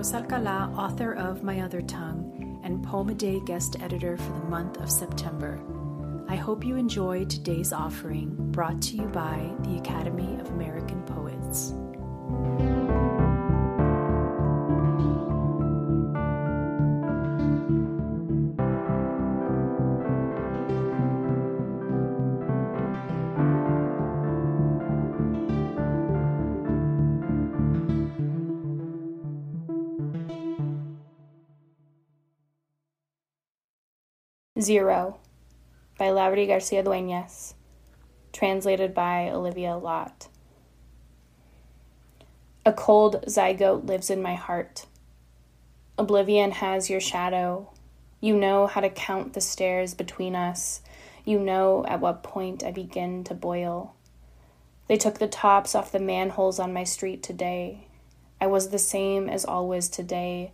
I'm Alcala, author of My Other Tongue and Poem a Day guest editor for the month of September. I hope you enjoy today's offering brought to you by the Academy of American Poets. Zero by Lauri Garcia Dueñas, translated by Olivia Lott. A cold zygote lives in my heart. Oblivion has your shadow. You know how to count the stairs between us. You know at what point I begin to boil. They took the tops off the manholes on my street today. I was the same as always today.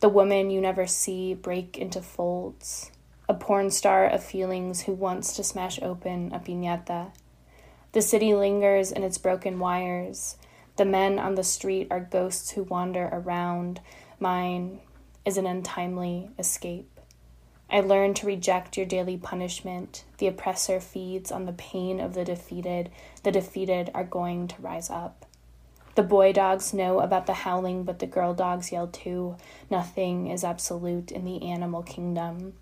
The woman you never see break into folds a porn star of feelings who wants to smash open a piñata. The city lingers in its broken wires. The men on the street are ghosts who wander around. Mine is an untimely escape. I learned to reject your daily punishment. The oppressor feeds on the pain of the defeated. The defeated are going to rise up. The boy dogs know about the howling, but the girl dogs yell too. Nothing is absolute in the animal kingdom.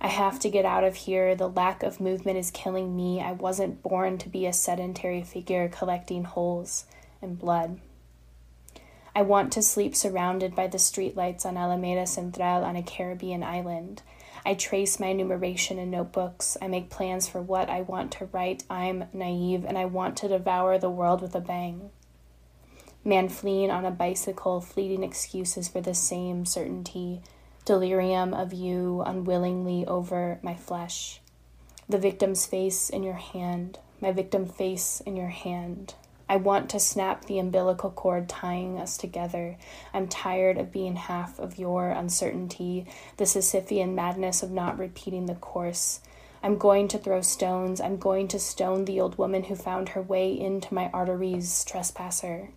I have to get out of here. The lack of movement is killing me. I wasn't born to be a sedentary figure collecting holes and blood. I want to sleep surrounded by the streetlights on Alameda Central on a Caribbean island. I trace my enumeration in notebooks. I make plans for what I want to write. I'm naive and I want to devour the world with a bang. Man fleeing on a bicycle, fleeting excuses for the same certainty delirium of you unwillingly over my flesh. The victim's face in your hand, my victim face in your hand. I want to snap the umbilical cord tying us together. I'm tired of being half of your uncertainty, the Sisyphean madness of not repeating the course. I'm going to throw stones. I'm going to stone the old woman who found her way into my arteries, trespasser.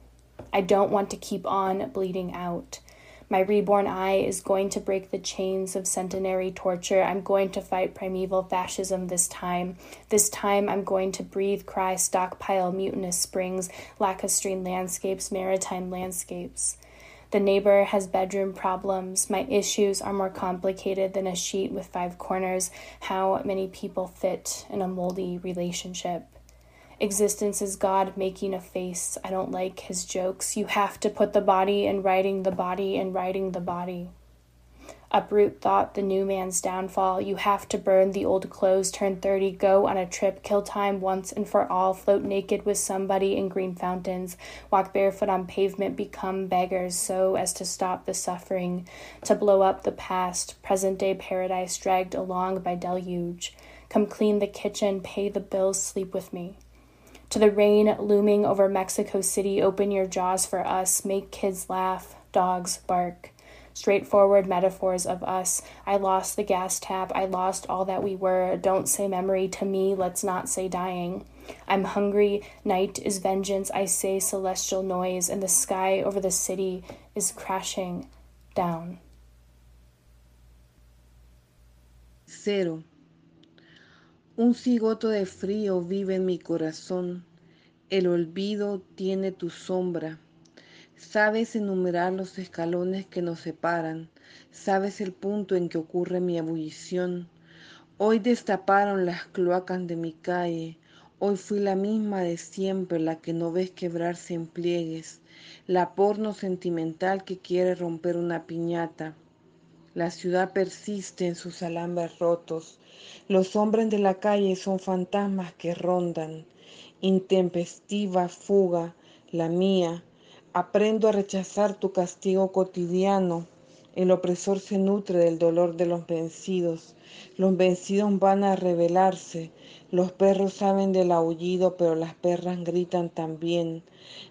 I don't want to keep on bleeding out. My reborn I is going to break the chains of centenary torture. I'm going to fight primeval fascism this time. This time I'm going to breathe, cry, stockpile mutinous springs, lacustrine landscapes, maritime landscapes. The neighbor has bedroom problems. My issues are more complicated than a sheet with five corners. How many people fit in a moldy relationship? Existence is God making a face. I don't like his jokes. You have to put the body in writing the body in writing the body. Uproot thought the new man's downfall. You have to burn the old clothes, turn 30, go on a trip, kill time once and for all, float naked with somebody in green fountains, walk barefoot on pavement, become beggars so as to stop the suffering, to blow up the past, present day paradise dragged along by deluge. Come clean the kitchen, pay the bills, sleep with me. To the rain looming over Mexico City, open your jaws for us, make kids laugh, dogs bark. Straightforward metaphors of us. I lost the gas tap, I lost all that we were. Don't say memory to me, let's not say dying. I'm hungry, night is vengeance, I say celestial noise, and the sky over the city is crashing down. Cero. Un cigoto de frío vive en mi corazón. El olvido tiene tu sombra. Sabes enumerar los escalones que nos separan. Sabes el punto en que ocurre mi ebullición. Hoy destaparon las cloacas de mi calle. Hoy fui la misma de siempre, la que no ves quebrarse en pliegues, la porno sentimental que quiere romper una piñata. La ciudad persiste en sus alambres rotos. Los hombres de la calle son fantasmas que rondan. Intempestiva fuga, la mía. Aprendo a rechazar tu castigo cotidiano. El opresor se nutre del dolor de los vencidos. Los vencidos van a rebelarse. Los perros saben del aullido, pero las perras gritan también.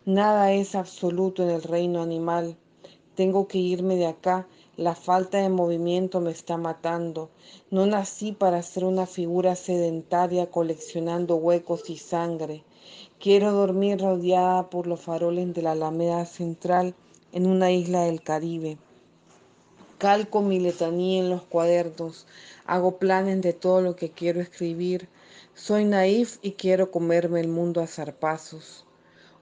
Nada es absoluto en el reino animal. Tengo que irme de acá. La falta de movimiento me está matando. No nací para ser una figura sedentaria coleccionando huecos y sangre. Quiero dormir rodeada por los faroles de la Alameda Central en una isla del Caribe. Calco mi letanía en los cuadernos, hago planes de todo lo que quiero escribir. Soy naif y quiero comerme el mundo a zarpazos.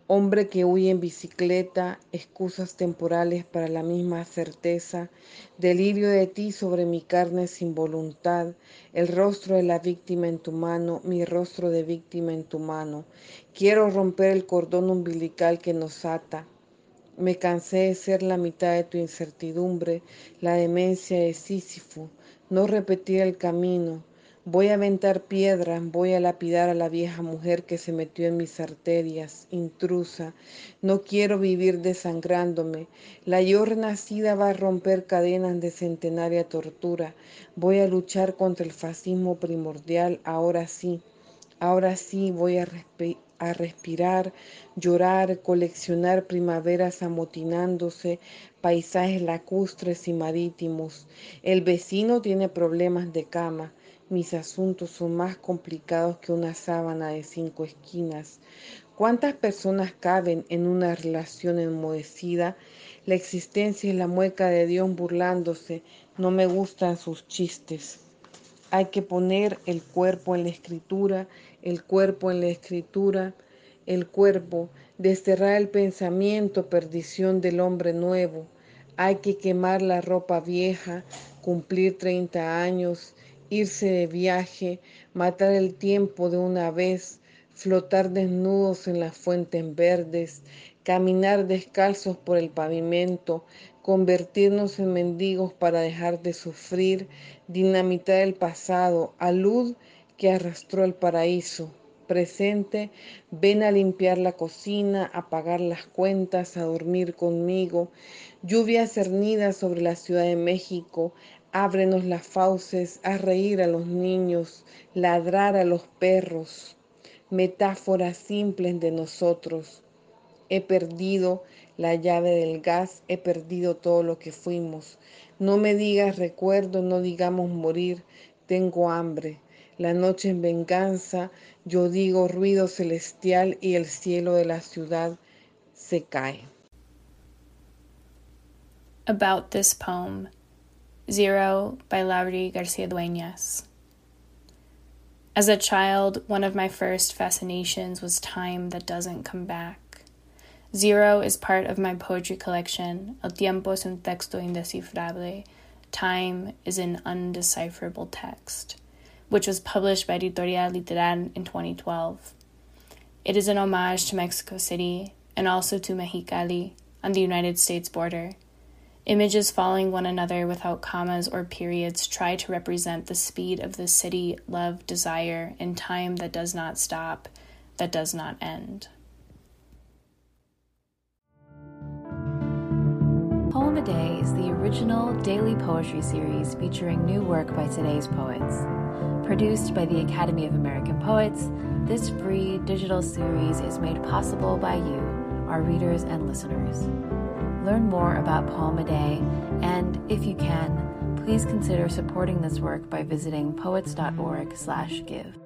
Hombre que huye en bicicleta, excusas temporales para la misma certeza, delirio de ti sobre mi carne sin voluntad, el rostro de la víctima en tu mano, mi rostro de víctima en tu mano. Quiero romper el cordón umbilical que nos ata. Me cansé de ser la mitad de tu incertidumbre, la demencia de Sísifo, no repetir el camino Voy a aventar piedras, voy a lapidar a la vieja mujer que se metió en mis arterias, intrusa. No quiero vivir desangrándome. La yo renacida va a romper cadenas de centenaria tortura. Voy a luchar contra el fascismo primordial, ahora sí. Ahora sí voy a, a respirar, llorar, coleccionar primaveras amotinándose, paisajes lacustres y marítimos. El vecino tiene problemas de cama. Mis asuntos son más complicados que una sábana de cinco esquinas. ¿Cuántas personas caben en una relación enmohecida? La existencia es la mueca de Dios burlándose. No me gustan sus chistes. Hay que poner el cuerpo en la escritura, el cuerpo en la escritura, el cuerpo, desterrar el pensamiento, perdición del hombre nuevo. Hay que quemar la ropa vieja, cumplir 30 años, irse de viaje, matar el tiempo de una vez, flotar desnudos en las fuentes verdes, caminar descalzos por el pavimento, convertirnos en mendigos para dejar de sufrir, dinamitar el pasado, alud que arrastró el paraíso. Presente, ven a limpiar la cocina, a pagar las cuentas, a dormir conmigo. Lluvia cernida sobre la Ciudad de México, Ábrenos las fauces, a reír a los niños, ladrar a los perros, metáforas simples de nosotros. He perdido la llave del gas, he perdido todo lo que fuimos. No me digas recuerdo, no digamos morir, tengo hambre. La noche en venganza, yo digo ruido celestial y el cielo de la ciudad se cae. About this poem. Zero by Lauri Garcia Dueñas. As a child, one of my first fascinations was time that doesn't come back. Zero is part of my poetry collection, El tiempo es un texto indescifrable. Time is an undecipherable text, which was published by Editorial Literal in 2012. It is an homage to Mexico City and also to Mexicali on the United States border Images following one another without commas or periods try to represent the speed of the city, love, desire, in time that does not stop, that does not end. Poem a Day is the original daily poetry series featuring new work by today's poets. Produced by the Academy of American Poets, this free digital series is made possible by you, our readers and listeners learn more about Poem a Day, and if you can, please consider supporting this work by visiting poets.org/give.